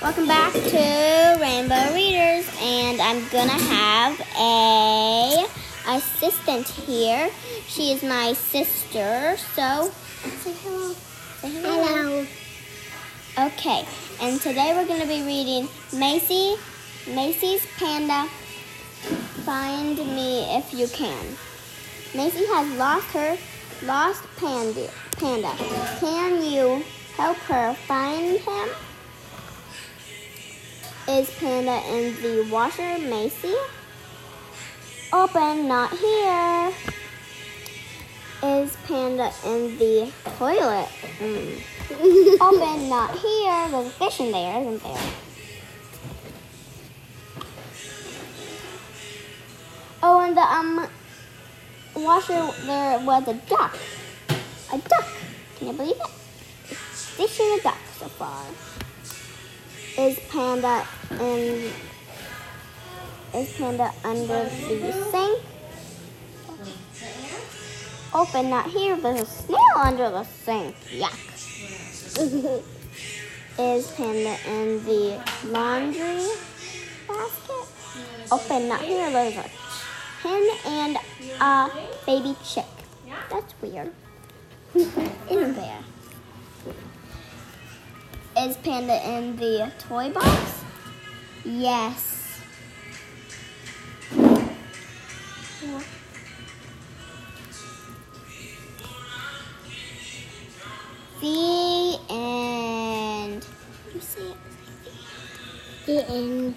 Welcome back to Rainbow Readers, and I'm gonna have a assistant here. She is my sister, so say hello. Say hello. Okay, and today we're gonna be reading Macy, Macy's Panda. Find me if you can. Macy has lost her lost panda. Panda. Can you help her find him? Is Panda in the washer, Macy? Open, not here. Is Panda in the toilet? Mm. Open, not here. There's a fish in there, isn't there? Oh, and the um washer there was a duck. A duck. Can you believe it? Fish and a duck so far. Is Panda in is Panda under the sink? Open, not here. There's a snail under the sink. Yuck. is Panda in the laundry basket? Open, not here. There's a hen and a baby chick. That's weird. Isn't there? Is Panda in the toy box? Yes. The end. You see it? The end.